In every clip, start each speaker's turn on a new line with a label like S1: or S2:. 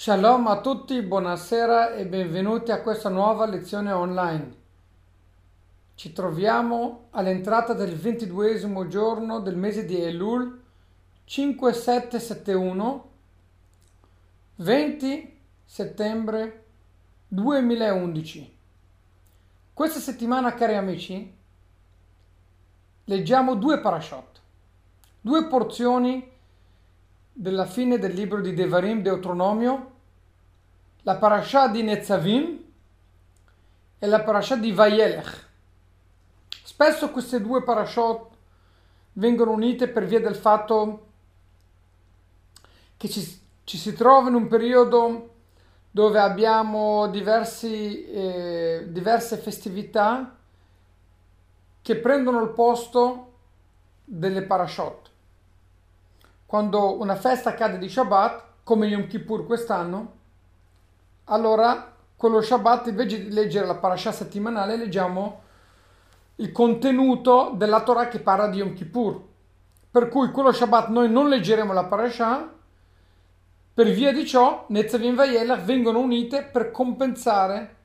S1: Shalom a tutti, buonasera e benvenuti a questa nuova lezione online. Ci troviamo all'entrata del ventiduesimo giorno del mese di Elul 5771 20 settembre 2011. Questa settimana, cari amici, leggiamo due parashot, due porzioni della fine del libro di Devarim Deuteronomio, la parasha di Netzavim e la parasha di Vayelech. Spesso queste due parashot vengono unite per via del fatto che ci, ci si trova in un periodo dove abbiamo diversi, eh, diverse festività che prendono il posto delle parashot quando una festa cade di Shabbat, come Yom Kippur quest'anno, allora con lo Shabbat invece di leggere la parasha settimanale leggiamo il contenuto della Torah che parla di Yom Kippur. Per cui quello Shabbat noi non leggeremo la parasha, per via di ciò Netzavim Vayelach vengono unite per compensare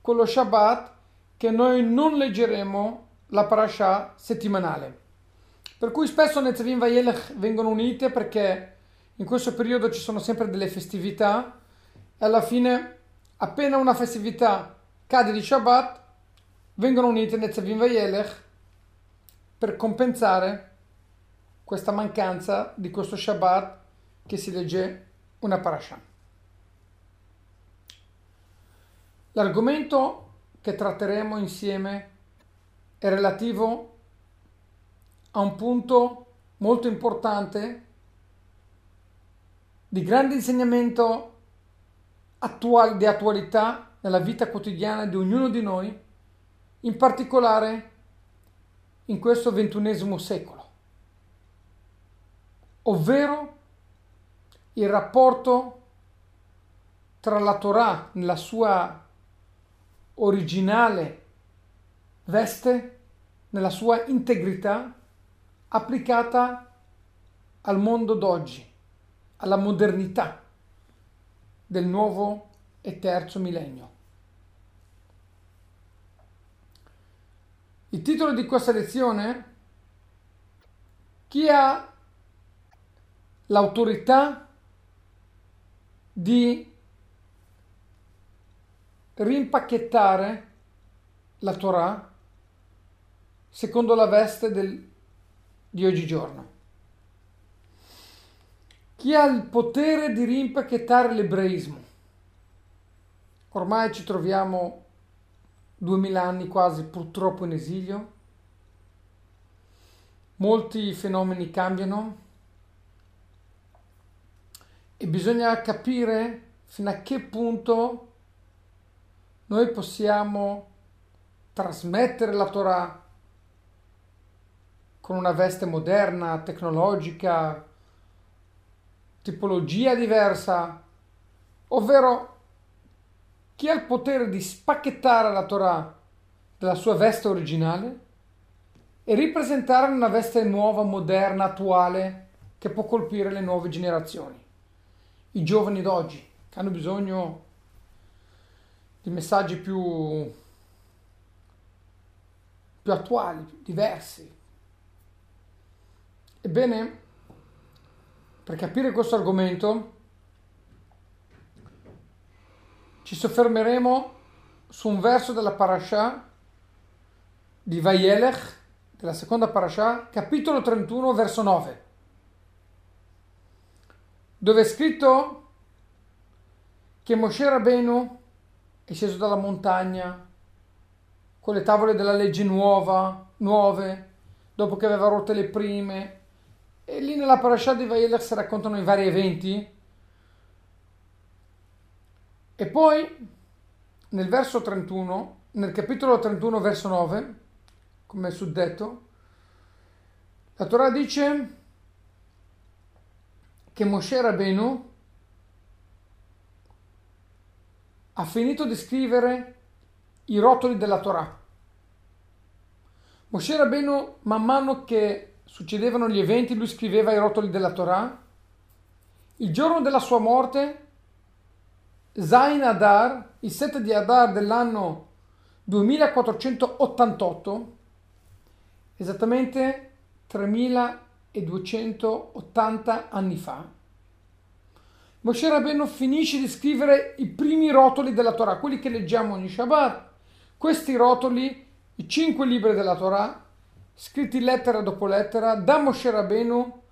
S1: quello Shabbat che noi non leggeremo la parasha settimanale. Per cui spesso Netzavim Vayelech vengono unite perché in questo periodo ci sono sempre delle festività e alla fine appena una festività cade di Shabbat vengono unite Netzavim Vayelech per compensare questa mancanza di questo Shabbat che si legge una parasha. L'argomento che tratteremo insieme è relativo a un punto molto importante di grande insegnamento attuale, di attualità nella vita quotidiana di ognuno di noi, in particolare in questo ventunesimo secolo, ovvero il rapporto tra la Torah nella sua originale veste, nella sua integrità, applicata al mondo d'oggi, alla modernità del nuovo e terzo millennio. Il titolo di questa lezione chi ha l'autorità di rimpacchettare la Torah secondo la veste del di oggigiorno. Chi ha il potere di rimpacchettare l'ebraismo? Ormai ci troviamo duemila anni quasi purtroppo in esilio. Molti fenomeni cambiano e bisogna capire fino a che punto noi possiamo trasmettere la Torah con una veste moderna, tecnologica, tipologia diversa, ovvero chi ha il potere di spacchettare la Torah dalla sua veste originale e ripresentare una veste nuova, moderna, attuale, che può colpire le nuove generazioni, i giovani d'oggi, che hanno bisogno di messaggi più, più attuali, più diversi, Ebbene, per capire questo argomento ci soffermeremo su un verso della parasha di Vayelech, della seconda parasha, capitolo 31, verso 9, dove è scritto che Moshe Rabenu è sceso dalla montagna con le tavole della legge nuova, nuove, dopo che aveva rotte le prime, e lì nella parasha di Vayelech si raccontano i vari eventi. E poi nel verso 31, nel capitolo 31, verso 9, come è suddetto, la Torah dice che Moshe Rabenu ha finito di scrivere i rotoli della Torah. Moshe Rabenu, man mano che succedevano gli eventi, lui scriveva i rotoli della Torah. Il giorno della sua morte Zain Adar, il 7 di Adar dell'anno 2488, esattamente 3280 anni fa, Moshe Rabbeinu finisce di scrivere i primi rotoli della Torah, quelli che leggiamo ogni Shabbat. Questi rotoli, i cinque libri della Torah, scritti lettera dopo lettera, da Moshe Rabbeinu,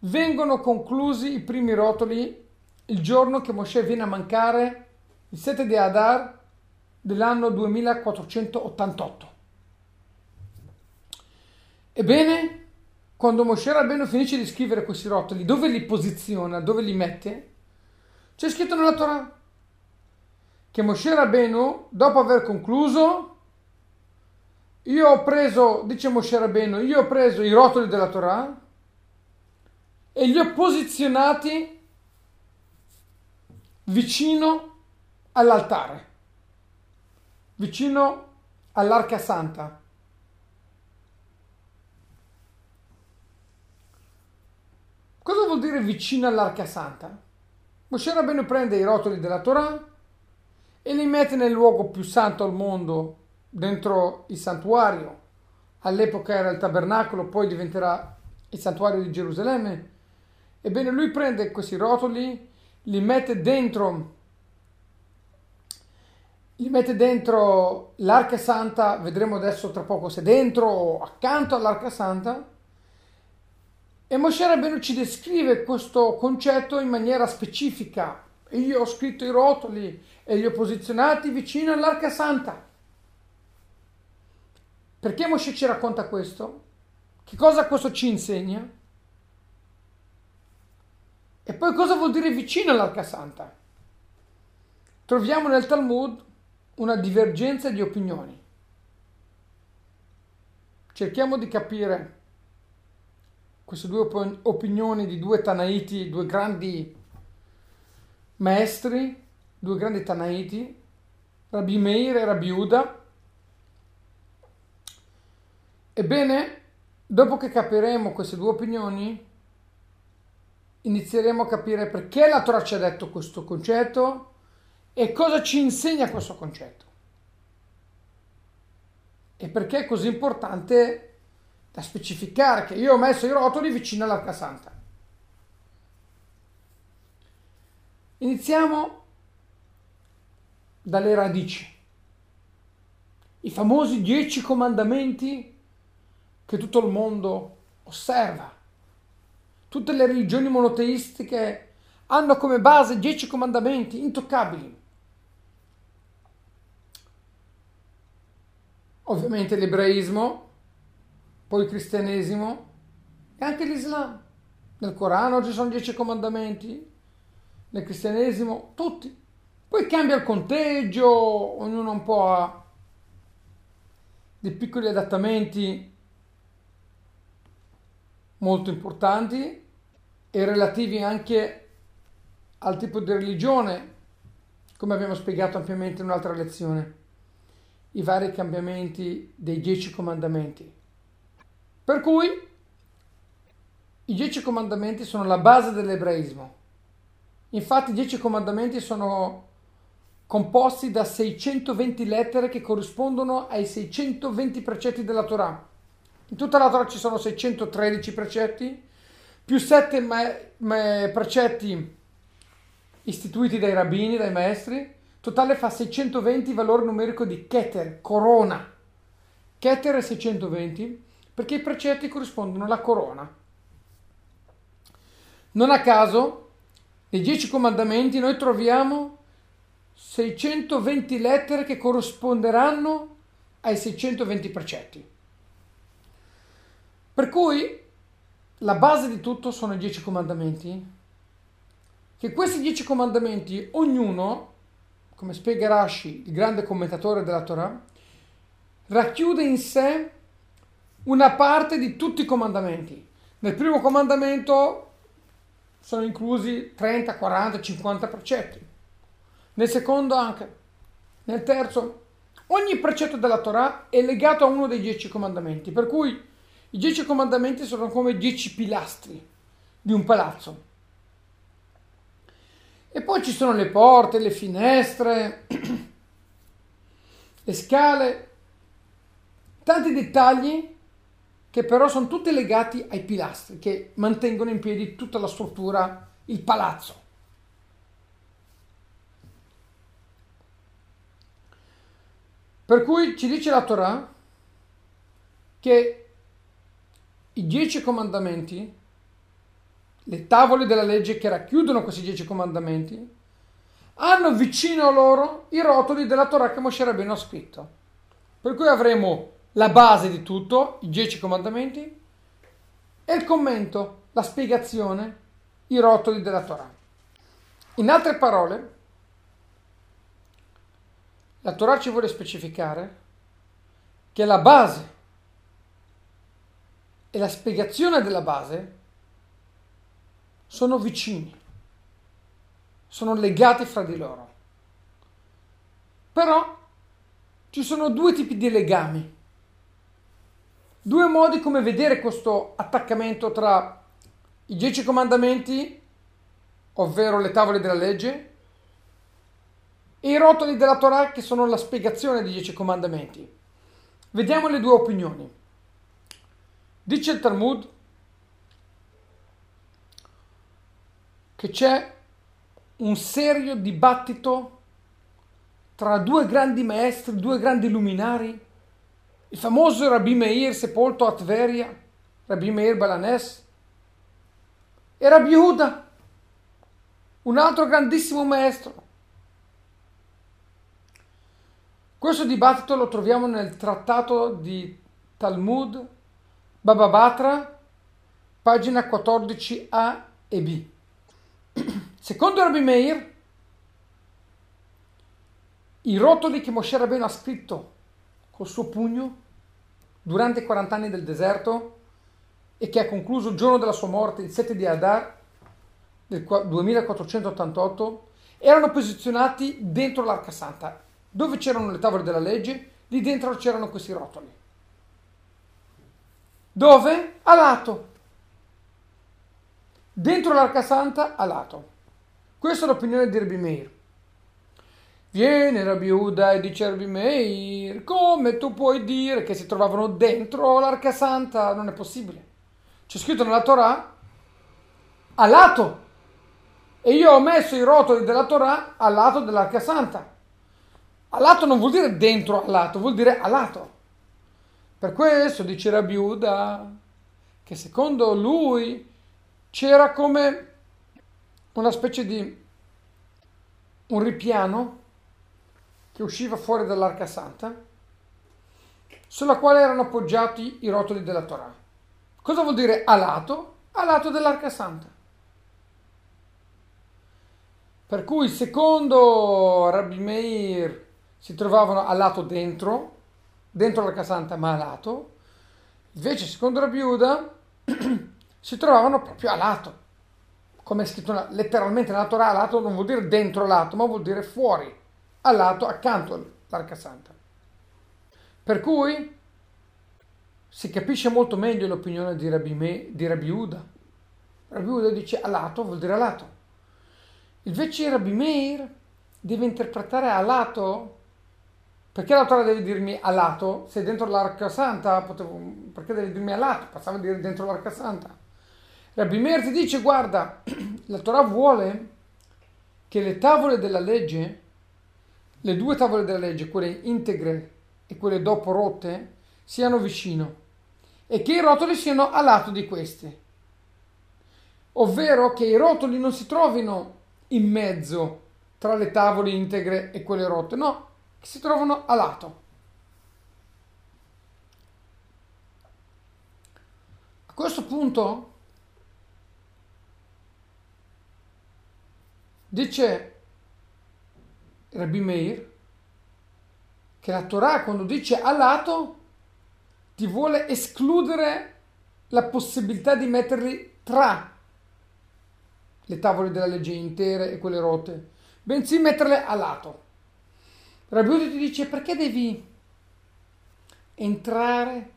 S1: vengono conclusi i primi rotoli il giorno che Moshe viene a mancare, il 7 di Adar dell'anno 2488. Ebbene, quando Moshe Rabbeinu finisce di scrivere questi rotoli, dove li posiziona, dove li mette? C'è scritto nella Torah che Moshe Rabbeinu, dopo aver concluso, io ho preso, dice Moshe Rabbeinu, io ho preso i rotoli della Torah e li ho posizionati vicino all'altare, vicino all'arca santa. Cosa vuol dire vicino all'arca santa? Moshe Rabbeinu prende i rotoli della Torah e li mette nel luogo più santo al mondo, dentro il santuario. All'epoca era il tabernacolo, poi diventerà il santuario di Gerusalemme. Ebbene, lui prende questi rotoli, li mette dentro, li mette dentro l'arca santa, vedremo adesso tra poco se dentro o accanto all'arca santa, e Moshe Rabbeinu ci descrive questo concetto in maniera specifica. Io ho scritto i rotoli e li ho posizionati vicino all'arca santa. Perché Moshe ci racconta questo? Che cosa questo ci insegna? E poi cosa vuol dire vicino all'arca santa? Troviamo nel Talmud una divergenza di opinioni. Cerchiamo di capire queste due opinioni di due Tanaiti, due grandi maestri, due grandi Tanaiti, Rabbi Meir e Rabbi Uda. Ebbene, dopo che capiremo queste due opinioni, inizieremo a capire perché la Torah ci ha detto questo concetto e cosa ci insegna questo concetto. E perché è così importante da specificare che io ho messo i rotoli vicino all'arca santa. Iniziamo dalle radici. I famosi dieci comandamenti che tutto il mondo osserva. Tutte le religioni monoteistiche hanno come base dieci comandamenti intoccabili. Ovviamente l'ebraismo poi il cristianesimo e anche l'Islam. Nel Corano ci sono dieci comandamenti, nel cristianesimo tutti. Poi cambia il conteggio, ognuno un po' ha dei piccoli adattamenti molto importanti e relativi anche al tipo di religione, come abbiamo spiegato ampiamente in un'altra lezione, i vari cambiamenti dei dieci comandamenti. Per cui i dieci comandamenti sono la base dell'ebraismo. Infatti i dieci comandamenti sono composti da 620 lettere che corrispondono ai 620 precetti della Torah. In tutta la Torah ci sono 613 precetti, più 7 ma- ma- precetti istituiti dai rabbini, dai maestri, totale fa 620 valore numerico di Keter, corona. Keter è 620 perché i precetti corrispondono alla corona. Non a caso, nei dieci comandamenti noi troviamo 620 lettere che corrisponderanno ai 620 precetti. Per cui la base di tutto sono i dieci comandamenti, che questi dieci comandamenti, ognuno, come spiega Rashi, il grande commentatore della Torah, racchiude in sé una parte di tutti i comandamenti. Nel primo comandamento sono inclusi 30, 40, 50 precetti. Nel secondo anche. Nel terzo, ogni precetto della Torah è legato a uno dei dieci comandamenti, per cui i dieci comandamenti sono come dieci pilastri di un palazzo. E poi ci sono le porte, le finestre, le scale, tanti dettagli che però sono tutti legati ai pilastri che mantengono in piedi tutta la struttura, il palazzo. Per cui ci dice la Torah che i dieci comandamenti, le tavole della legge che racchiudono questi dieci comandamenti, hanno vicino a loro i rotoli della Torah che Moshe Rabbeinu ha scritto. Per cui avremo la base di tutto, i dieci comandamenti, e il commento, la spiegazione, i rotoli della Torah. In altre parole, la Torah ci vuole specificare che la base e la spiegazione della base sono vicini, sono legati fra di loro. Però ci sono due tipi di legami, due modi come vedere questo attaccamento tra i dieci comandamenti, ovvero le tavole della legge, e i rotoli della Torah che sono la spiegazione dei dieci comandamenti. Vediamo le due opinioni. Dice il Talmud che c'è un serio dibattito tra due grandi maestri, due grandi luminari, il famoso Rabbi Meir sepolto a Tveria, Rabbi Meir Balanes, e Rabbi Yehuda, un altro grandissimo maestro. Questo dibattito lo troviamo nel trattato di Talmud Baba Batra, pagina 14a e b. Secondo Rabbi Meir, i rotoli che Moshe Rabbeinu ha scritto col suo pugno durante i 40 anni del deserto e che ha concluso il giorno della sua morte, il 7 di Adar del 2488, erano posizionati dentro l'Arca Santa dove c'erano le tavole della legge, lì dentro c'erano questi rotoli. Dove? A lato. Dentro l'arca santa, a lato. Questa è l'opinione di Rabbi Meir. Viene Rabbi Uda e dice a Rabbi Meir, come tu puoi dire che si trovavano dentro l'arca santa? Non è possibile. C'è scritto nella Torah, a lato. E io ho messo i rotoli della Torah a lato dell'arca santa. A lato non vuol dire dentro al lato, vuol dire a lato. Per questo dice Rabbi Uda che secondo lui c'era come una specie di un ripiano che usciva fuori dall'arca santa sulla quale erano appoggiati i rotoli della Torah. Cosa vuol dire a lato? A lato dell'arca santa. Per cui secondo Rabbi Meir si trovavano a lato dentro, dentro la casanta ma a lato, invece secondo la Biuda si trovavano proprio a lato, come è scritto letteralmente nella Torah, a lato non vuol dire dentro lato, ma vuol dire fuori, a lato, accanto all'Arca Santa. Per cui si capisce molto meglio l'opinione di Rabbi, Me, di Rabbi Uda. Rabbi Uda dice a lato vuol dire a lato. Invece Rabbi Meir deve interpretare a lato perché la Torah deve dirmi a lato? Se dentro l'arca santa, potevo, perché deve dirmi a lato? Passava a dire dentro l'arca santa. Rabbi Meir ti dice, guarda, la Torah vuole che le tavole della legge, le due tavole della legge, quelle integre e quelle dopo rotte, siano vicino e che i rotoli siano a lato di queste. Ovvero che i rotoli non si trovino in mezzo tra le tavole integre e quelle rotte, no, che si trovano a lato. A questo punto dice Rabbi Meir che la Torah quando dice a lato ti vuole escludere la possibilità di metterli tra le tavole della legge intere e quelle rotte, bensì metterle a lato. Rabiuti ti dice perché devi entrare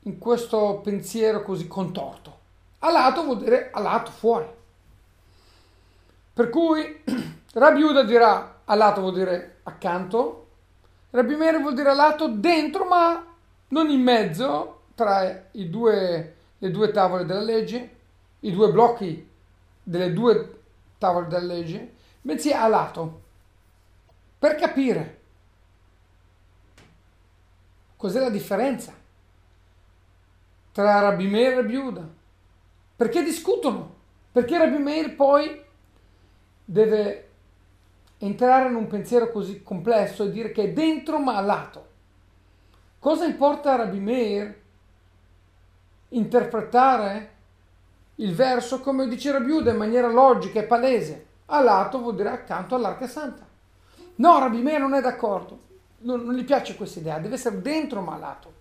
S1: in questo pensiero così contorto. A lato vuol dire a lato, fuori. Per cui Rabbi Uda dirà a lato vuol dire accanto, Rabbi Meir vuol dire a lato dentro ma non in mezzo tra due, le due tavole della legge, i due blocchi delle due tavole della legge, bensì a lato, per capire cos'è la differenza tra Rabbi Meir e Rabbi Uda. Perché discutono? Perché Rabbi Meir poi deve entrare in un pensiero così complesso e dire che è dentro ma a lato. Cosa importa a Rabbi Meir interpretare il verso come dice Rabbi Uda in maniera logica e palese? A lato vuol dire accanto all'arca santa. No, Rabbi Meir non è d'accordo. Non, non gli piace questa idea, deve essere dentro ma a lato.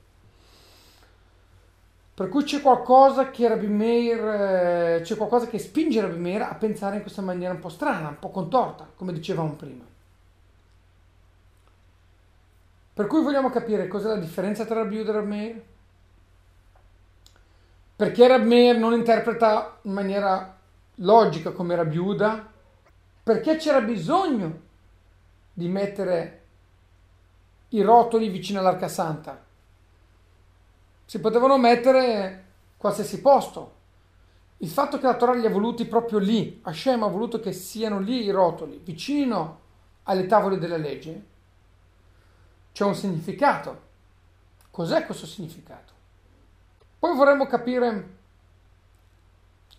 S1: Per cui c'è qualcosa che Rabbi Meir, eh, c'è qualcosa che spinge Rabbi Meir a pensare in questa maniera un po' strana, un po' contorta, come dicevamo prima. Per cui vogliamo capire cos'è la differenza tra Rabbi Uda e Rabbi Meir? Perché Rabbi Meir non interpreta in maniera logica come Rabbi Uda? Perché c'era bisogno di mettere i rotoli vicino all'arca santa? si potevano mettere qualsiasi posto. Il fatto che la Torah li ha voluti proprio lì, Hashem ha voluto che siano lì i rotoli, vicino alle tavole della legge, c'è un significato. Cos'è questo significato? Poi vorremmo capire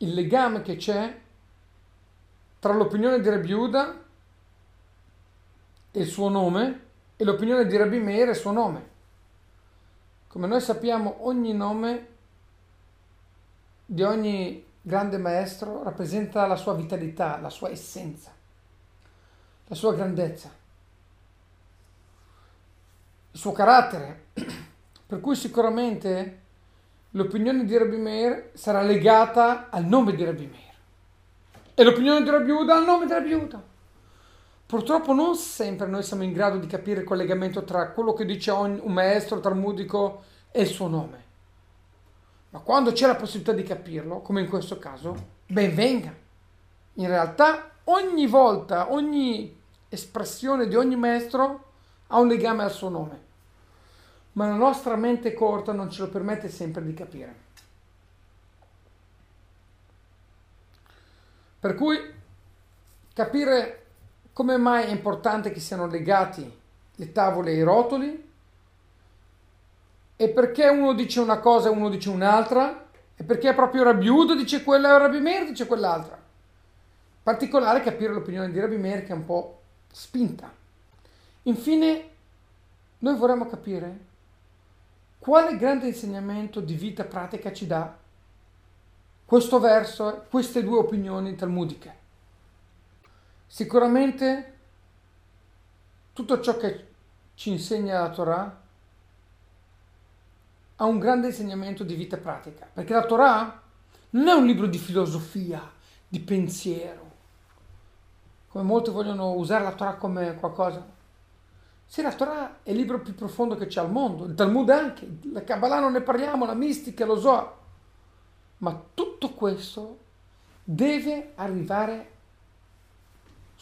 S1: il legame che c'è tra l'opinione di Rabbi Uda e il suo nome e l'opinione di Rabbi Meir e il suo nome. Come noi sappiamo, ogni nome di ogni grande maestro rappresenta la sua vitalità, la sua essenza, la sua grandezza, il suo carattere. Per cui sicuramente l'opinione di Rabbi Meir sarà legata al nome di Rabbi Meir e l'opinione di Rabbi Uda al nome di Rabbi Uda. Purtroppo non sempre noi siamo in grado di capire il collegamento tra quello che dice un maestro talmudico e il suo nome. Ma quando c'è la possibilità di capirlo, come in questo caso, ben venga. In realtà ogni volta, ogni espressione di ogni maestro ha un legame al suo nome. Ma la nostra mente corta non ce lo permette sempre di capire. Per cui capire come mai è importante che siano legati le tavole e i rotoli, e perché uno dice una cosa e uno dice un'altra, e perché proprio Rabbi Udo dice quella e Rabbi Meir dice quell'altra. Particolare capire l'opinione di Rabbi Meir che è un po' spinta. Infine, noi vorremmo capire quale grande insegnamento di vita pratica ci dà questo verso, queste due opinioni talmudiche. Sicuramente tutto ciò che ci insegna la Torah ha un grande insegnamento di vita pratica, perché la Torah non è un libro di filosofia, di pensiero, come molti vogliono usare la Torah come qualcosa. Sì, la Torah è il libro più profondo che c'è al mondo, il Talmud anche, la Kabbalah non ne parliamo, la mistica, lo so, ma tutto questo deve arrivare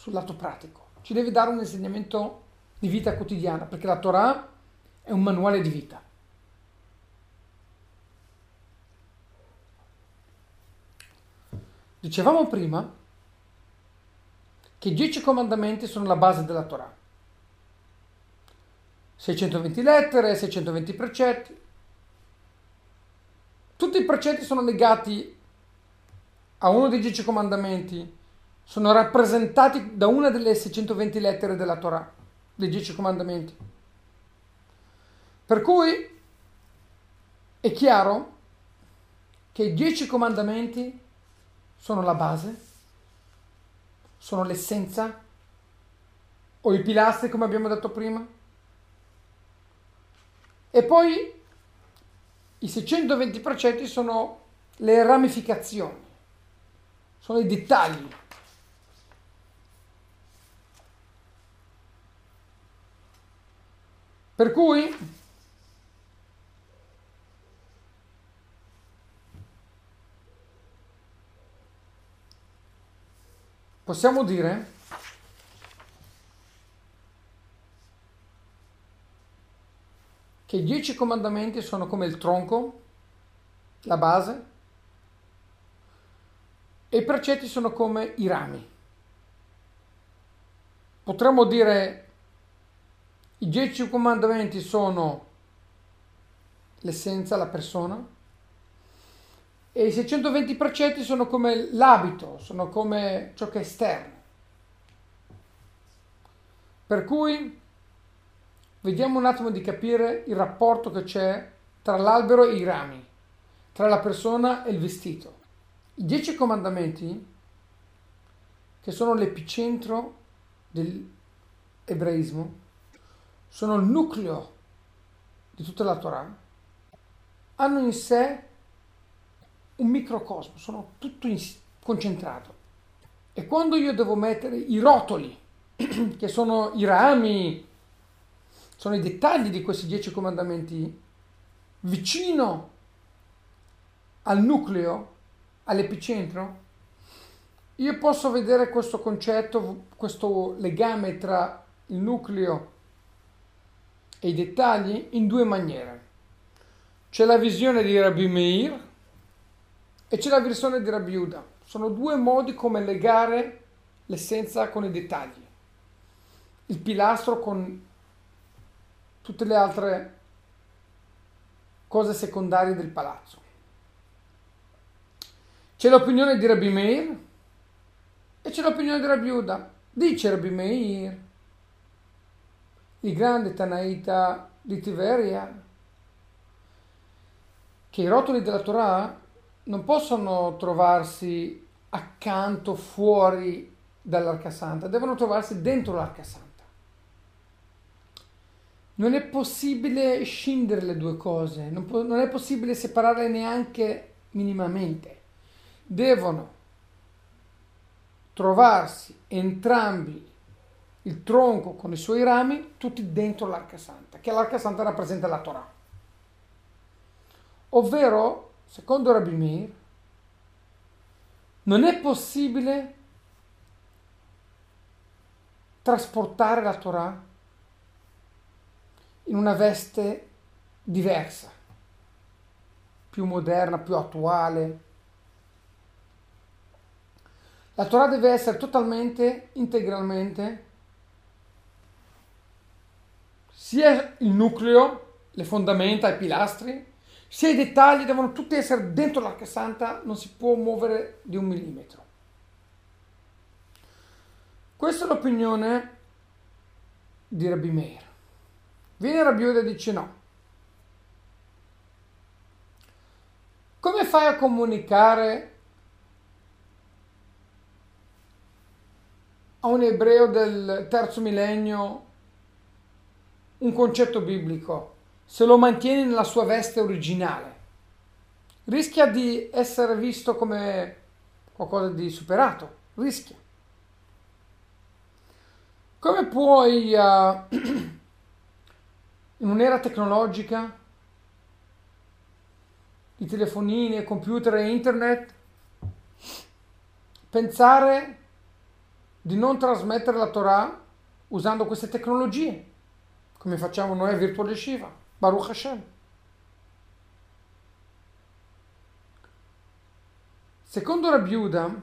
S1: sul lato pratico. Ci deve dare un insegnamento di vita quotidiana, perché la Torah è un manuale di vita. Dicevamo prima che i dieci comandamenti sono la base della Torah. 620 lettere, 620 precetti. Tutti i precetti sono legati a uno dei dieci comandamenti sono rappresentati da una delle 620 lettere della Torah, dei dieci comandamenti. Per cui è chiaro che i dieci comandamenti sono la base, sono l'essenza o i pilastri come abbiamo detto prima. E poi i 620 precetti sono le ramificazioni, sono i dettagli Per cui possiamo dire che i dieci comandamenti sono come il tronco, la base, e i precetti sono come i rami. Potremmo dire i dieci comandamenti sono l'essenza, la persona, e i 620 precetti sono come l'abito, sono come ciò che è esterno. Per cui vediamo un attimo di capire il rapporto che c'è tra l'albero e i rami, tra la persona e il vestito. I dieci comandamenti, che sono l'epicentro dell'ebraismo, sono il nucleo di tutta la Torah, hanno in sé un microcosmo, sono tutto in, concentrato. E quando io devo mettere i rotoli, che sono i rami, sono i dettagli di questi dieci comandamenti, vicino al nucleo, all'epicentro, io posso vedere questo concetto, questo legame tra il nucleo e i dettagli in due maniere. C'è la visione di Rabbi Meir, e c'è la versione di Rabbi Yuda. Sono due modi come legare l'essenza con i dettagli. Il pilastro con tutte le altre cose secondarie del palazzo. C'è l'opinione di Rabbi Meir e c'è l'opinione di Rabbi Yuda. Dice Rabbi Meir, il grande Tanaita di Tiberia, che i rotoli della Torah non possono trovarsi accanto, fuori dall'Arca Santa, devono trovarsi dentro l'Arca Santa. Non è possibile scindere le due cose, non, po- non è possibile separarle neanche minimamente. Devono trovarsi entrambi il tronco con i suoi rami tutti dentro l'Arca Santa, che l'Arca Santa rappresenta la Torah. Ovvero secondo Rabbi Meir, non è possibile trasportare la Torah in una veste diversa, più moderna, più attuale. La Torah deve essere totalmente, integralmente, sia il nucleo, le fondamenta, i pilastri, sia i dettagli devono tutti essere dentro l'Arca Santa, non si può muovere di un millimetro. Questa è l'opinione di Rabbi Meir. Viene Rabbi Yoda e dice no. Come fai a comunicare a un ebreo del terzo millennio un concetto biblico? se lo mantieni nella sua veste originale, rischia di essere visto come qualcosa di superato, rischia. Come puoi, uh, in un'era tecnologica, di telefonini, computer e internet, pensare di non trasmettere la Torah usando queste tecnologie, come facciamo noi a Virtual Shiva? Baruch Hashem. Secondo Rabbi Uda,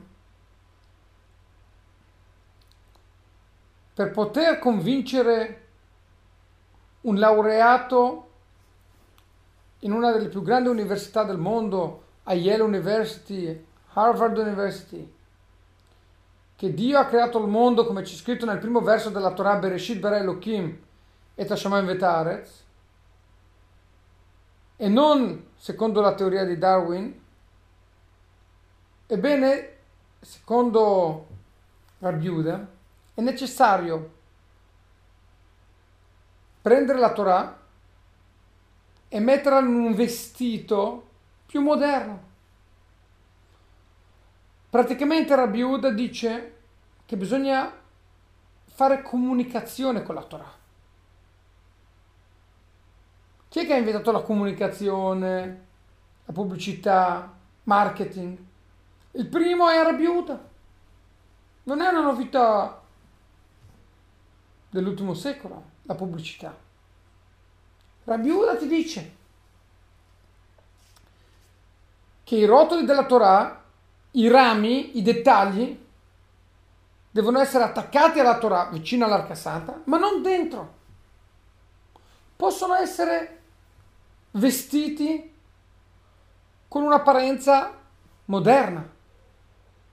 S1: per poter convincere un laureato in una delle più grandi università del mondo, a Yale University, Harvard University, che Dio ha creato il mondo come c'è scritto nel primo verso della Torah Bereshit Bara Elohim et Hashemayim Vetaretz, e non secondo la teoria di Darwin, ebbene, secondo Rabbiuda, è necessario prendere la Torah e metterla in un vestito più moderno. Praticamente Rabbi Uda dice che bisogna fare comunicazione con la Torah. Chi è che ha inventato la comunicazione, la pubblicità, marketing? Il primo è Arabiuta. Non è una novità dell'ultimo secolo, la pubblicità. Rabbi Uda ti dice che i rotoli della Torah, i rami, i dettagli, devono essere attaccati alla Torah vicino all'Arca Santa, ma non dentro. Possono essere vestiti con un'apparenza moderna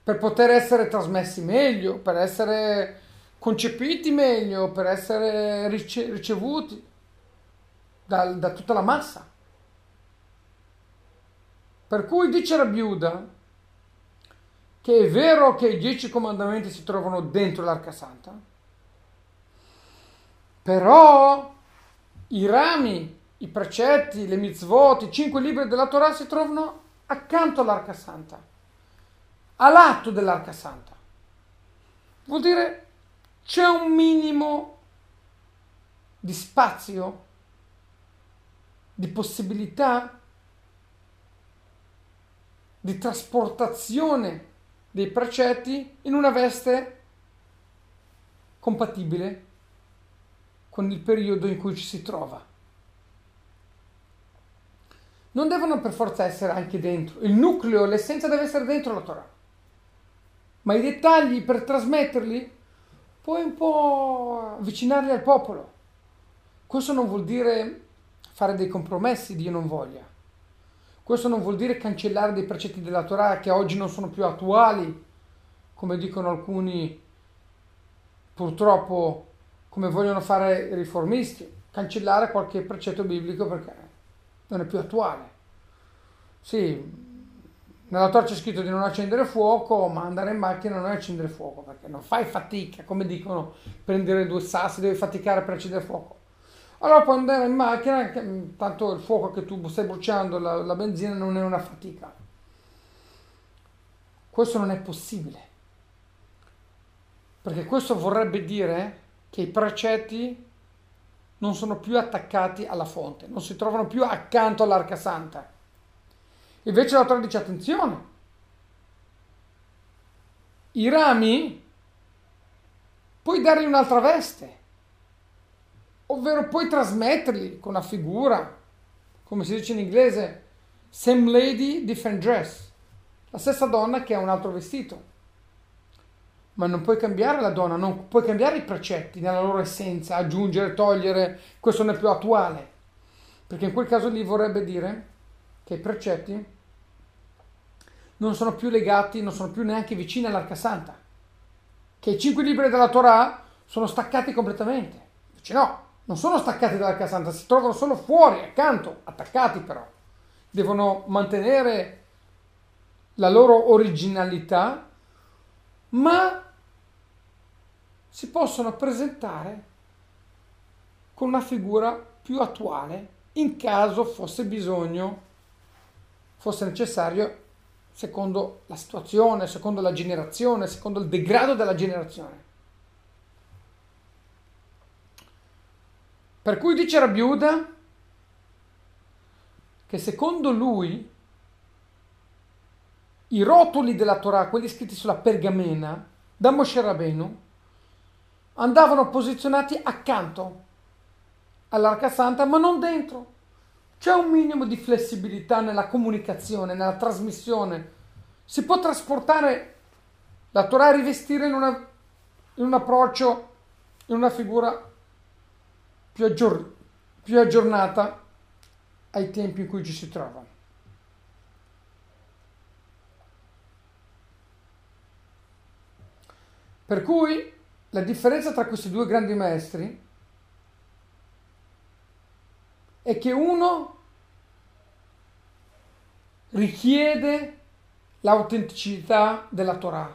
S1: per poter essere trasmessi meglio, per essere concepiti meglio, per essere ricevuti da, da tutta la massa. Per cui dice Rabbiuda che è vero che i dieci comandamenti si trovano dentro l'Arca Santa, però i rami, i precetti, le mitzvot, i cinque libri della Torah si trovano accanto all'Arca Santa, a lato dell'Arca Santa. Vuol dire c'è un minimo di spazio, di possibilità di trasportazione dei precetti in una veste compatibile con il periodo in cui ci si trova. Non devono per forza essere anche dentro. Il nucleo, l'essenza deve essere dentro la Torah. Ma i dettagli per trasmetterli puoi un po' avvicinarli al popolo. Questo non vuol dire fare dei compromessi, Dio non voglia. Questo non vuol dire cancellare dei precetti della Torah che oggi non sono più attuali, come dicono alcuni purtroppo, come vogliono fare i riformisti, cancellare qualche precetto biblico perché non è più attuale. Sì, nella Torah c'è scritto di non accendere fuoco, ma andare in macchina non è accendere fuoco, perché non fai fatica, come dicono, prendere due sassi, devi faticare per accendere fuoco. Allora puoi andare in macchina, tanto il fuoco che tu stai bruciando, la, la benzina non è una fatica. Questo non è possibile. Perché questo vorrebbe dire che i precetti non sono più attaccati alla fonte, non si trovano più accanto all'arca santa. Invece la Torah dice attenzione, i rami puoi dargli un'altra veste ovvero puoi trasmetterli con una figura, come si dice in inglese, same lady, different dress, la stessa donna che ha un altro vestito. Ma non puoi cambiare la donna, non puoi cambiare i precetti nella loro essenza, aggiungere, togliere, questo non è più attuale. Perché in quel caso lì vorrebbe dire che i precetti non sono più legati, non sono più neanche vicini all'Arca Santa. Che i cinque libri della Torah sono staccati completamente. Dice no, non sono staccati dall'Arca Santa, si trovano solo fuori, accanto, attaccati però. Devono mantenere la loro originalità, ma si possono presentare con una figura più attuale in caso fosse bisogno, fosse necessario, secondo la situazione, secondo la generazione, secondo il degrado della generazione. Per cui dice Rabbiuda che secondo lui i rotoli della Torah, quelli scritti sulla pergamena da Moshe Rabenu, andavano posizionati accanto all'Arca Santa, ma non dentro. C'è un minimo di flessibilità nella comunicazione, nella trasmissione. Si può trasportare la Torah e rivestire in, una, in un approccio, in una figura più, aggior- più aggiornata ai tempi in cui ci si trova. Per cui la differenza tra questi due grandi maestri è che uno richiede l'autenticità della Torah,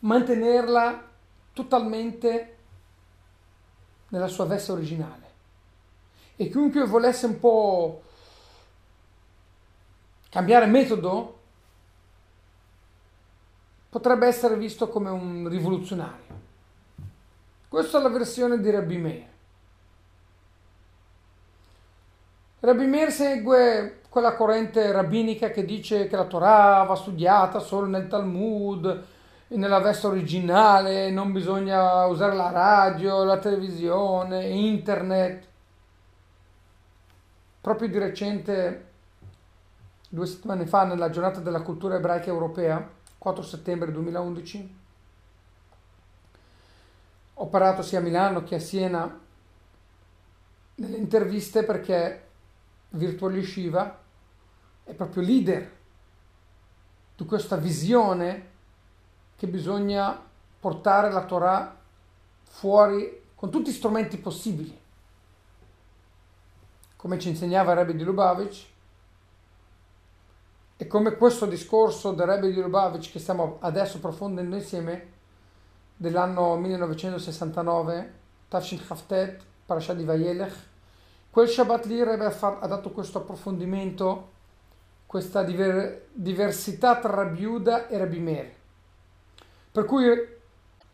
S1: mantenerla totalmente nella sua veste originale. E chiunque volesse un po' cambiare metodo potrebbe essere visto come un rivoluzionario. Questa è la versione di Rabbi Meir. Rabbi Meir segue quella corrente rabbinica che dice che la Torah va studiata solo nel Talmud nella veste originale, non bisogna usare la radio, la televisione, internet. Proprio di recente, due settimane fa, nella giornata della cultura ebraica europea, 4 settembre 2011, ho parlato sia a Milano che a Siena nelle interviste perché Virtual Shiva è proprio leader di questa visione che bisogna portare la Torah fuori con tutti gli strumenti possibili. Come ci insegnava Rebbe di Lubavitch, e come questo discorso del Rebbe di Lubavitch che stiamo adesso approfondendo insieme, dell'anno 1969, Tafshin Haftet, Parashat di Vayelech, quel Shabbat lì Rebbe ha dato questo approfondimento, questa diver- diversità tra Rabbi Yuda e Rabbi Meir. Per cui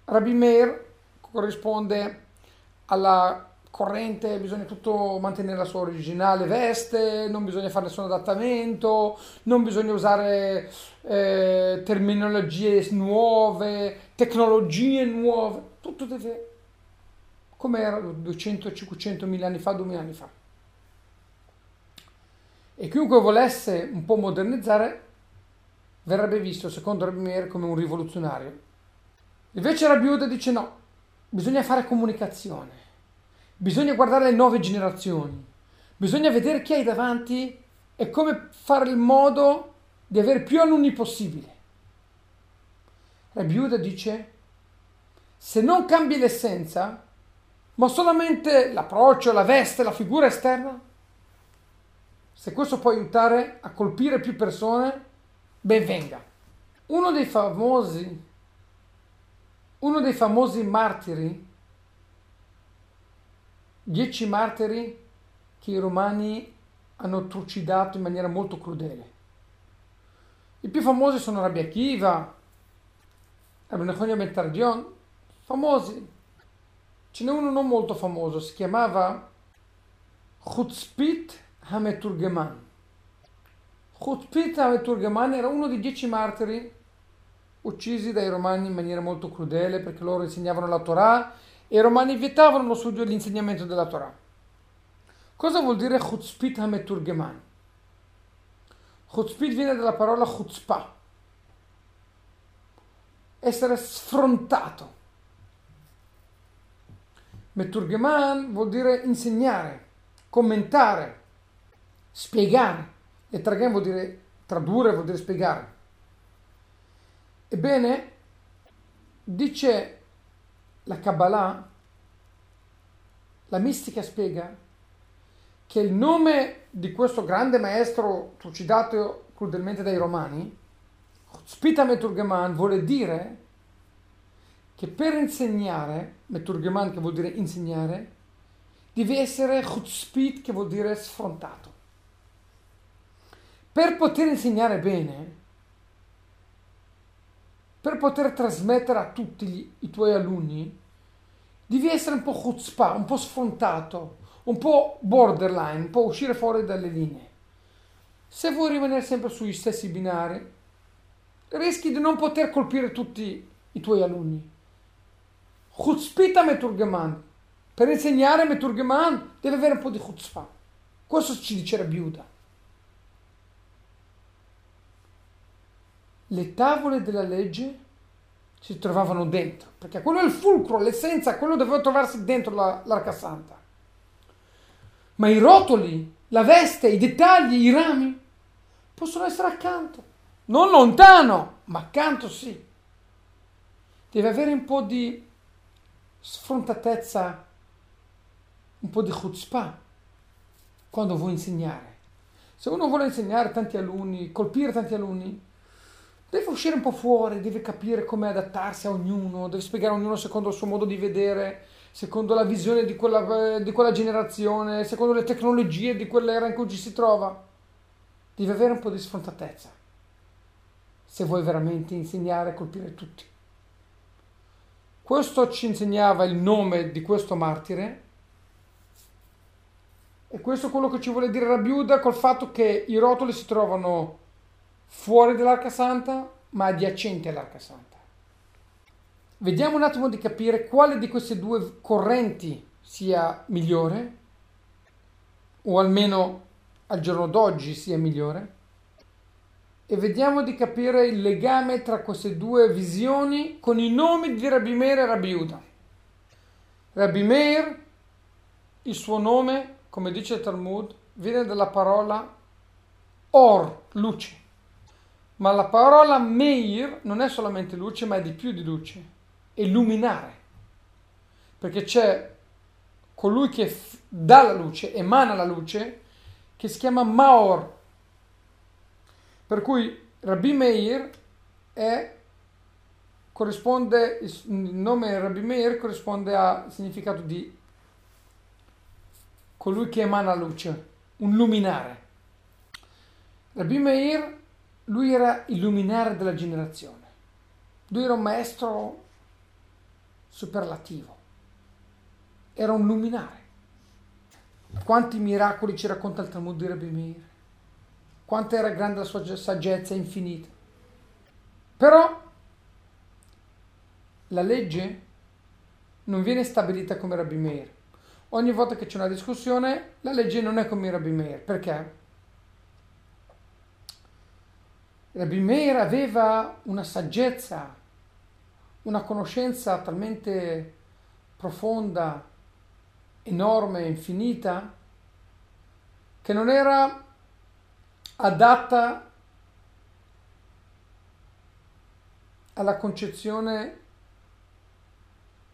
S1: Rabbi Meir corrisponde alla corrente, bisogna tutto mantenere la sua originale veste, non bisogna fare nessun adattamento, non bisogna usare eh, terminologie nuove, tecnologie nuove, tutto deve come era 200, 500 mila anni fa, 2000 anni fa. E chiunque volesse un po' modernizzare verrebbe visto, secondo Rabbi come un rivoluzionario. Invece Rabbi dice no, bisogna fare comunicazione, bisogna guardare le nuove generazioni, bisogna vedere chi hai davanti e come fare il modo di avere più alunni possibile. Rabbi Uda dice, se non cambi l'essenza, ma solamente l'approccio, la veste, la figura esterna, se questo può aiutare a colpire più persone, ben venga. Uno dei famosi uno dei famosi martiri, dieci martiri che i romani hanno trucidato in maniera molto crudele. I più famosi sono Rabbi Akiva, Rabbi Nechonia Ben Tardion, famosi. Ce n'è uno non molto famoso, si chiamava Chutzpit Hameturgeman. Chutzpit Hameturgeman era uno dei dieci martiri uccisi dai romani in maniera molto crudele perché loro insegnavano la Torah i romani vietavano lo studio e l'insegnamento della Torah. Cosa vuol dire chutzpit hameturgeman? Chutzpit viene dalla parola chutzpah, essere sfrontato. Meturgeman vuol dire insegnare, commentare, spiegare. E traghem vuol dire tradurre, vuol dire spiegare. Ebbene, dice la Kabbalah, la mistica spiega che il nome di questo grande maestro trucidato crudelmente dai romani, Spita Meturgeman, vuole dire che per insegnare, Meturgeman che vuol dire insegnare, deve essere Chutzpit che vuol dire sfrontato. Per poter insegnare bene, per poter trasmettere a tutti gli, i tuoi alunni, devi essere un po' chutzpah, un po' sfrontato, un po' borderline, un po' uscire fuori dalle linee. Se vuoi rimanere sempre sugli stessi binari, rischi di non poter colpire tutti i tuoi alunni. Chutzpita Meturgeman. Per insegnare Meturgeman deve avere un po' di chutzpah. Questo ci dice Rabbiuda. Le tavole della legge si trovavano dentro, perché quello è il fulcro, l'essenza, quello doveva trovarsi dentro la, l'arca santa. Ma i rotoli, la veste, i dettagli, i rami possono essere accanto, non lontano, ma accanto sì. Deve avere un po' di sfrontatezza, un po' di chutzpah quando vuoi insegnare. Se uno vuole insegnare tanti alunni, colpire tanti alunni, deve uscire un po' fuori, deve capire come adattarsi a ognuno, deve spiegare a ognuno secondo il suo modo di vedere, secondo la visione di quella, di quella generazione, secondo le tecnologie di quell'era in cui ci si trova. Deve avere un po' di sfrontatezza, se vuoi veramente insegnare a colpire tutti. Questo ci insegnava il nome di questo martire e questo è quello che ci vuole dire Rabiuda col fatto che i rotoli si trovano fuori dall'Arca Santa, ma adiacenti all'Arca Santa. Vediamo un attimo di capire quale di queste due correnti sia migliore, o almeno al giorno d'oggi sia migliore, e vediamo di capire il legame tra queste due visioni con i nomi di Rabbi Meir e Rabbi Uda. Rabbi Meir, il suo nome, come dice il Talmud, viene dalla parola or, luce. Ma la parola Meir non è solamente luce, ma è di più di luce, è illuminare. Perché c'è colui che dà la luce, emana la luce, che si chiama Maor. Per cui Rabbi Meir è corrisponde, il nome Rabbi Meir corrisponde al significato di colui che emana luce, un luminare. Rabbi Meir, lui era il luminare della generazione. Lui era un maestro superlativo. Era un luminare. Quanti miracoli ci racconta il Talmud di Rabbi Meir? Quanto era grande la sua saggezza infinita. Però la legge non viene stabilita come Rabbi Meir. Ogni volta che c'è una discussione, la legge non è come Rabbi Meir. Perché? Rabbi Meir aveva una saggezza, una conoscenza talmente profonda, enorme, infinita, che non era adatta alla concezione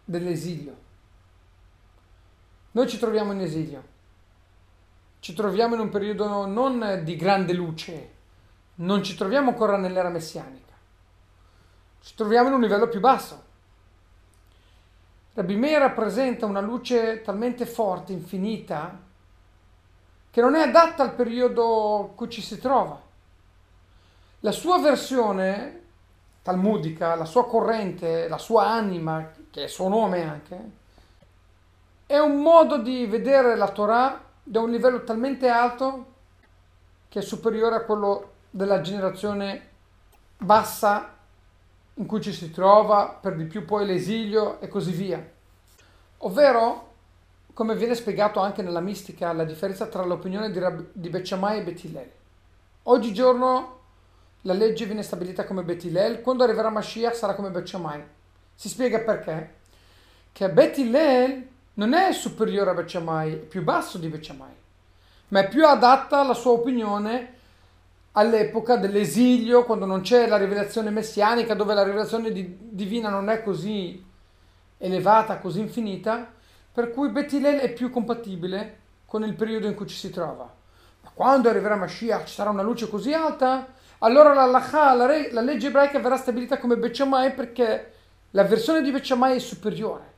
S1: dell'esilio. Noi ci troviamo in esilio, ci troviamo in un periodo non di grande luce, non ci troviamo ancora nell'era messianica, ci troviamo in un livello più basso. Rabbi Meir rappresenta una luce talmente forte, infinita, che non è adatta al periodo in cui ci si trova. La sua versione talmudica, la sua corrente, la sua anima, che è il suo nome anche, è un modo di vedere la Torah da un livello talmente alto che è superiore a quello della generazione bassa in cui ci si trova, per di più poi l'esilio e così via. Ovvero, come viene spiegato anche nella mistica, la differenza tra l'opinione di, Rab- di Becciamai e Betilel. Oggigiorno la legge viene stabilita come Betilel, quando arriverà Mashiach sarà come Becciamai. Si spiega perché? Che Betilel non è superiore a Becciamai, è più basso di Becciamai, ma è più adatta alla sua opinione all'epoca dell'esilio, quando non c'è la rivelazione messianica, dove la rivelazione di, divina non è così elevata, così infinita, per cui Betilel è più compatibile con il periodo in cui ci si trova. Ma quando arriverà Mashiach ci sarà una luce così alta, allora la, la, la legge ebraica verrà stabilita come Becciamai perché la versione di Becciamai è superiore.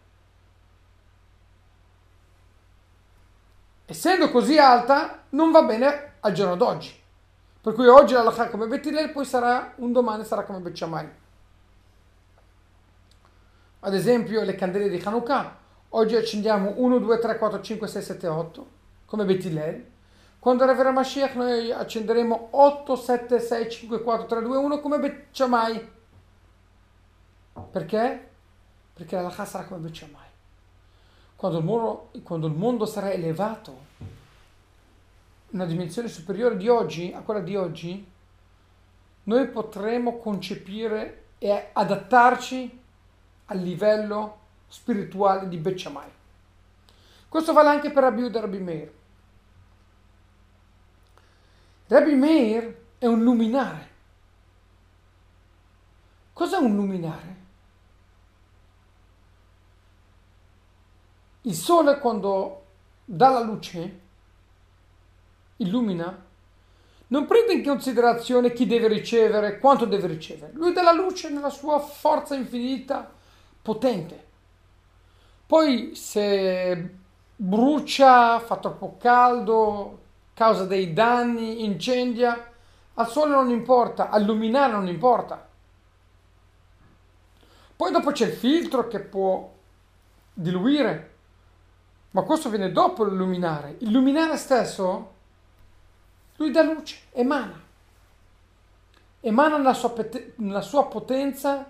S1: essendo così alta, non va bene al giorno d'oggi. Per cui oggi la l'Alaha come Betilel, poi sarà un domani sarà come Becciamai. Ad esempio le candele di Hanukkah. Oggi accendiamo 1, 2, 3, 4, 5, 6, 7, 8 come Betilel. Quando arriverà Mashiach noi accenderemo 8, 7, 6, 5, 4, 3, 2, 1 come Becciamai. Perché? Perché la l'Alaha sarà come Becciamai. Quando quando il mondo sarà elevato una dimensione superiore di oggi, a quella di oggi, noi potremo concepire e adattarci al livello spirituale di Becciamai. Questo vale anche per Rabbi Uda Rabbi Meir. Rabbi Meir è un luminare. Cos'è un luminare? Il sole quando dà la luce, illumina, non prende in considerazione chi deve ricevere, quanto deve ricevere. Lui dà la luce nella sua forza infinita, potente. Poi se brucia, fa troppo caldo, causa dei danni, incendia, al sole non importa, al luminare non importa. Poi dopo c'è il filtro che può diluire, ma questo viene dopo l'illuminare. Il luminare stesso, lui dà luce, emana. Emana nella sua, nella sua potenza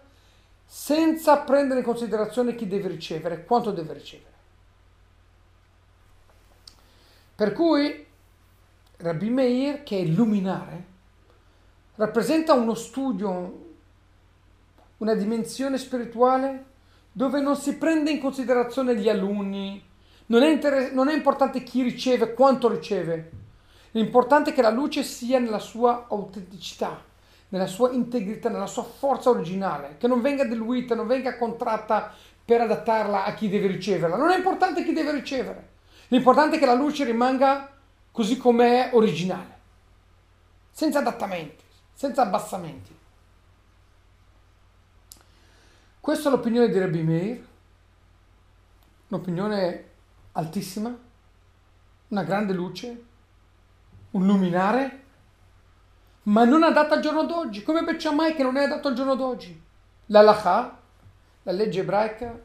S1: senza prendere in considerazione chi deve ricevere, quanto deve ricevere. Per cui Rabbi Meir, che è luminare, rappresenta uno studio, una dimensione spirituale dove non si prende in considerazione gli alunni, non è, inter- non è importante chi riceve, quanto riceve, l'importante è che la luce sia nella sua autenticità, nella sua integrità, nella sua forza originale, che non venga diluita, non venga contratta per adattarla a chi deve riceverla. Non è importante chi deve ricevere. L'importante è che la luce rimanga così com'è originale, senza adattamenti, senza abbassamenti. Questa è l'opinione di Rabbi Meir, un'opinione altissima, una grande luce, un luminare, ma non adatta al giorno d'oggi. Come perciò mai che non è adatto al giorno d'oggi? La Lacha, la legge ebraica,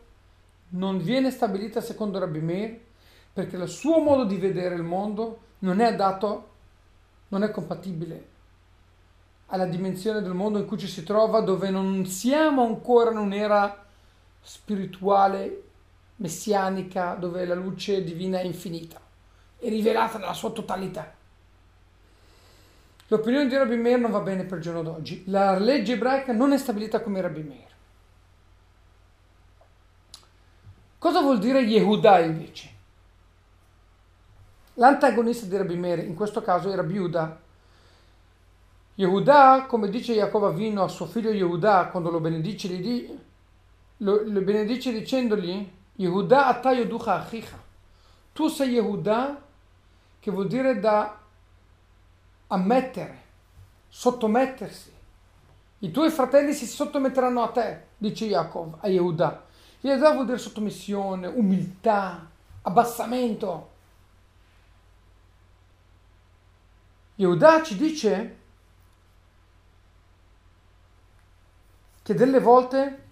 S1: non viene stabilita secondo Rabbi Meir perché il suo modo di vedere il mondo non è adatto, non è compatibile alla dimensione del mondo in cui ci si trova, dove non siamo ancora in un'era spirituale, messianica, dove la luce divina è infinita, è rivelata nella sua totalità. L'opinione di Rabbi Meir non va bene per il giorno d'oggi. La legge ebraica non è stabilita come Rabbi Meir. Cosa vuol dire Yehuda invece? L'antagonista di Rabbi Meir in questo caso era Biuda. Yehuda, come dice Jacob Avino a suo figlio Yehuda quando lo benedice, gli di, lo, lo benedice dicendogli Yehuda atayoducha achicha. Tu sei Yehuda, che vuol dire da ammettere, sottomettersi. I tuoi fratelli si sottometteranno a te, dice Jacob a Yehuda. Yehuda vuol dire sottomissione, umiltà, abbassamento. Yehuda ci dice che delle volte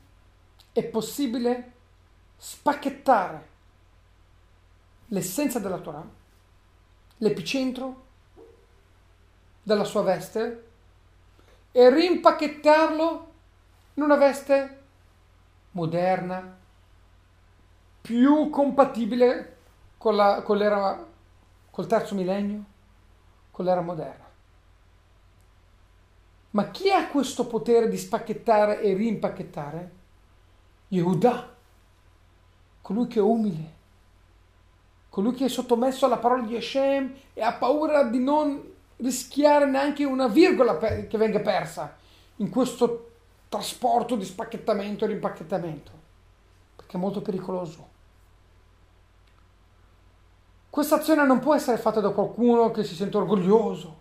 S1: è possibile spacchettare l'essenza della Torah, l'epicentro della sua veste e rimpacchettarlo in una veste moderna, più compatibile con, la, con l'era, col terzo millennio, con l'era moderna. Ma chi ha questo potere di spacchettare e rimpacchettare? Yehuda, colui che è umile, colui che è sottomesso alla parola di Hashem e ha paura di non rischiare neanche una virgola per, che venga persa in questo trasporto di spacchettamento e rimpacchettamento, perché è molto pericoloso. Questa azione non può essere fatta da qualcuno che si sente orgoglioso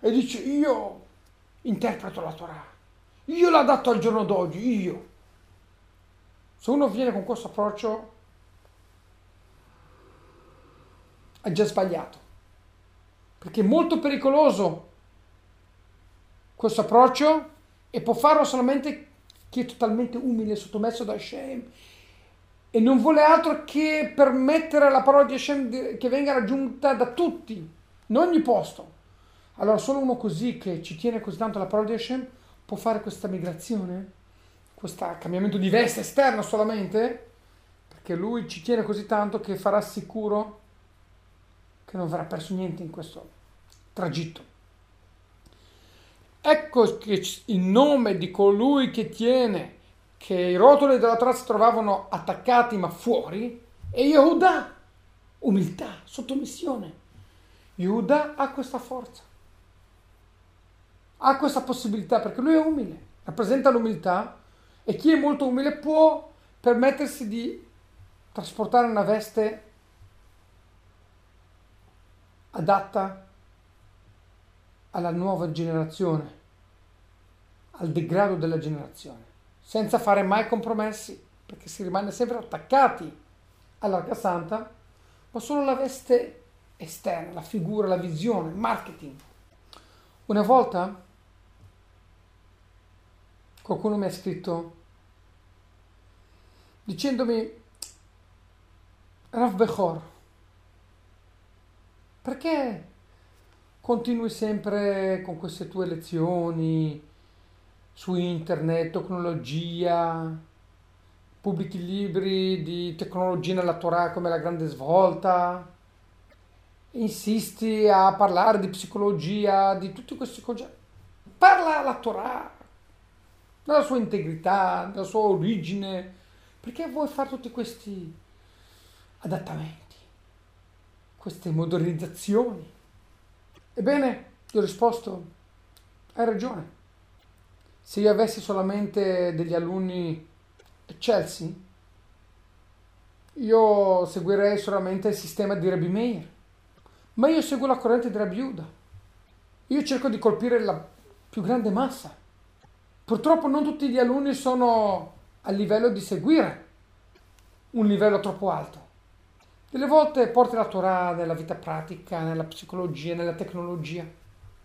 S1: e dice io interpreto la Torah, io l'ho dato al giorno d'oggi, io. Se uno viene con questo approccio è già sbagliato perché è molto pericoloso questo approccio e può farlo solamente chi è totalmente umile, sottomesso da Hashem e non vuole altro che permettere alla parola di Hashem che venga raggiunta da tutti, in ogni posto. Allora solo uno così che ci tiene così tanto alla parola di Hashem può fare questa migrazione, questo cambiamento di veste esterno solamente, perché lui ci tiene così tanto che farà sicuro che non verrà perso niente in questo tragitto. Ecco che il nome di colui che tiene che i rotoli della si trovavano attaccati ma fuori è Yehuda, umiltà, sottomissione. Yehuda ha questa forza, ha questa possibilità perché lui è umile, rappresenta l'umiltà e chi è molto umile può permettersi di trasportare una veste adatta alla nuova generazione, al degrado della generazione, senza fare mai compromessi, perché si rimane sempre attaccati all'arca santa, ma solo la veste esterna, la figura, la visione, il marketing. Una volta qualcuno mi ha scritto dicendomi Rav Bechor, perché continui sempre con queste tue lezioni su internet, tecnologia, pubblichi libri di tecnologia nella Torah come la grande svolta, insisti a parlare di psicologia, di tutti questi concetti. Parla la Torah, della sua integrità, della sua origine, perché vuoi fare tutti questi adattamenti, queste modernizzazioni? Ebbene, gli ho risposto, hai ragione. Se io avessi solamente degli alunni eccelsi, io seguirei solamente il sistema di Rabbi Meir. Ma io seguo la corrente di Rabbi Uda. Io cerco di colpire la più grande massa. Purtroppo non tutti gli alunni sono a livello di seguire un livello troppo alto. Delle volte porti la Torah nella vita pratica, nella psicologia, nella tecnologia.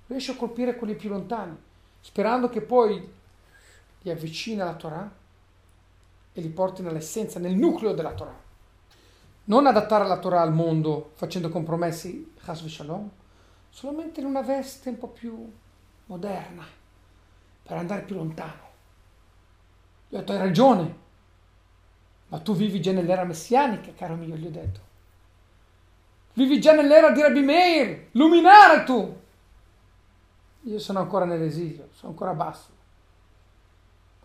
S1: Riesci a colpire quelli più lontani sperando che poi li avvicini alla Torah e li porti nell'essenza, nel nucleo della Torah. Non adattare la Torah al mondo facendo compromessi, Chas Shalom, solamente in una veste un po' più moderna, per andare più lontano. Gli ho detto, hai ragione, ma tu vivi già nell'era messianica, caro mio, gli ho detto. Vivi già nell'era di Rabbi Meir, luminare tu. Io sono ancora nell'esilio, sono ancora basso.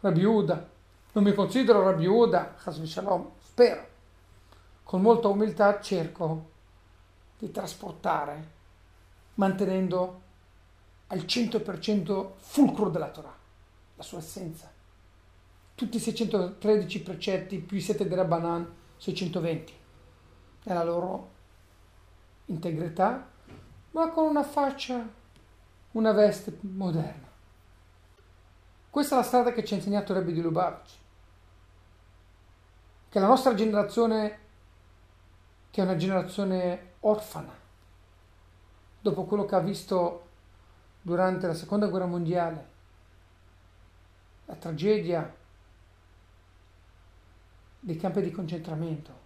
S1: Rabiuda, non mi considero rabiuda, Shalom, spero. Con molta umiltà cerco di trasportare, mantenendo al 100% fulcro della Torah, la sua essenza. Tutti i 613 precetti più i 7 della Banan, 620, nella loro integrità, ma con una faccia una veste moderna. Questa è la strada che ci ha insegnato Rebbe di Lubavitch. Che la nostra generazione, che è una generazione orfana, dopo quello che ha visto durante la seconda guerra mondiale, la tragedia dei campi di concentramento.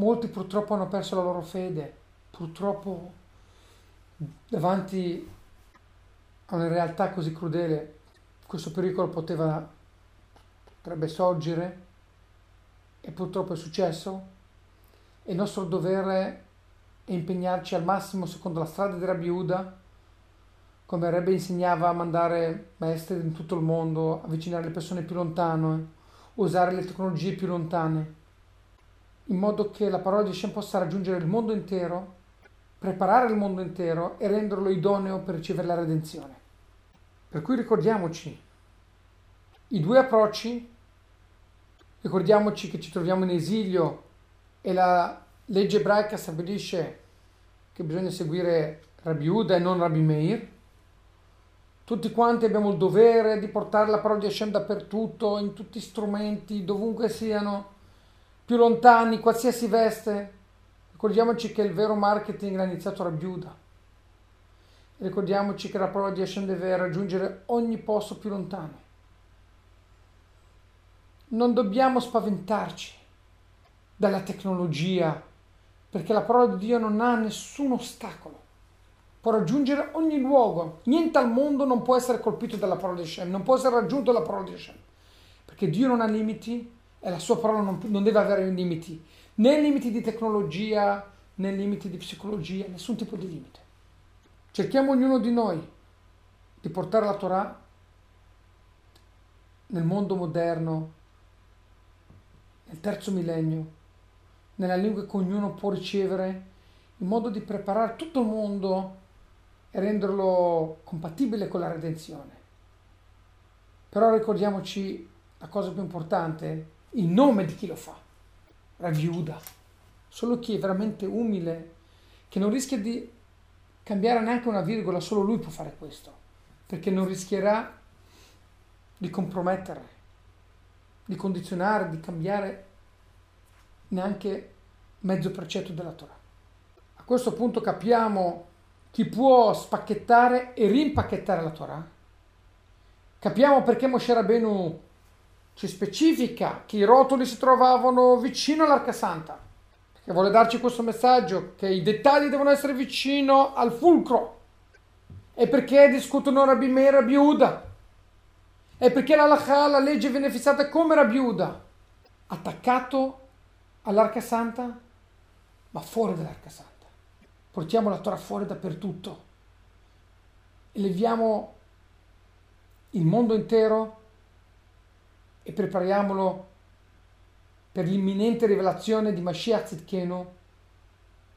S1: Molti purtroppo hanno perso la loro fede, purtroppo davanti a una realtà così crudele, questo pericolo poteva, potrebbe sorgere e purtroppo è successo. Il nostro dovere è impegnarci al massimo secondo la strada di Rabbi Uda, come Rebbe insegnava a mandare maestri in tutto il mondo, avvicinare le persone più lontane, usare le tecnologie più lontane, in modo che la parola di Hashem possa raggiungere il mondo intero preparare il mondo intero e renderlo idoneo per ricevere la redenzione. Per cui ricordiamoci i due approcci, ricordiamoci che ci troviamo in esilio e la legge ebraica stabilisce che bisogna seguire Rabbi Uda e non Rabbi Meir. Tutti quanti abbiamo il dovere di portare la parola di Hashem dappertutto, in tutti gli strumenti, dovunque siano, più lontani, qualsiasi veste, Ricordiamoci che il vero marketing l'ha iniziato a Giuda. Ricordiamoci che la parola di Hashem deve raggiungere ogni posto più lontano. Non dobbiamo spaventarci dalla tecnologia, perché la parola di Dio non ha nessun ostacolo. Può raggiungere ogni luogo. Niente al mondo non può essere colpito dalla parola di Hashem, non può essere raggiunto dalla parola di Hashem. Perché Dio non ha limiti la sua parola non, non deve avere limiti né limiti di tecnologia né limiti di psicologia, nessun tipo di limite. Cerchiamo ognuno di noi di portare la Torah nel mondo moderno, nel terzo millennio, nella lingua che ognuno può ricevere, in modo di preparare tutto il mondo e renderlo compatibile con la redenzione. Però ricordiamoci la cosa più importante, il nome di chi lo fa raviuda. Solo chi è veramente umile, che non rischia di cambiare neanche una virgola, solo lui può fare questo, perché non rischierà di compromettere, di condizionare, di cambiare neanche mezzo precetto della Torah. A questo punto capiamo chi può spacchettare e rimpacchettare la Torah. Capiamo perché Moshe Rabbeinu ci specifica che i rotoli si trovavano vicino all'Arca Santa, perché vuole darci questo messaggio che i dettagli devono essere vicino al fulcro. E perché discutono Rabbi e Rabbi Uda? è perché la lacha, la legge viene fissata come Rabiuda, attaccato all'arca santa, ma fuori dall'arca santa. Portiamo la Torah fuori dappertutto. Eleviamo il mondo intero e prepariamolo per l'imminente rivelazione di Mashiach Zidkenu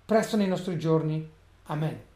S1: presto nei nostri giorni. Amen.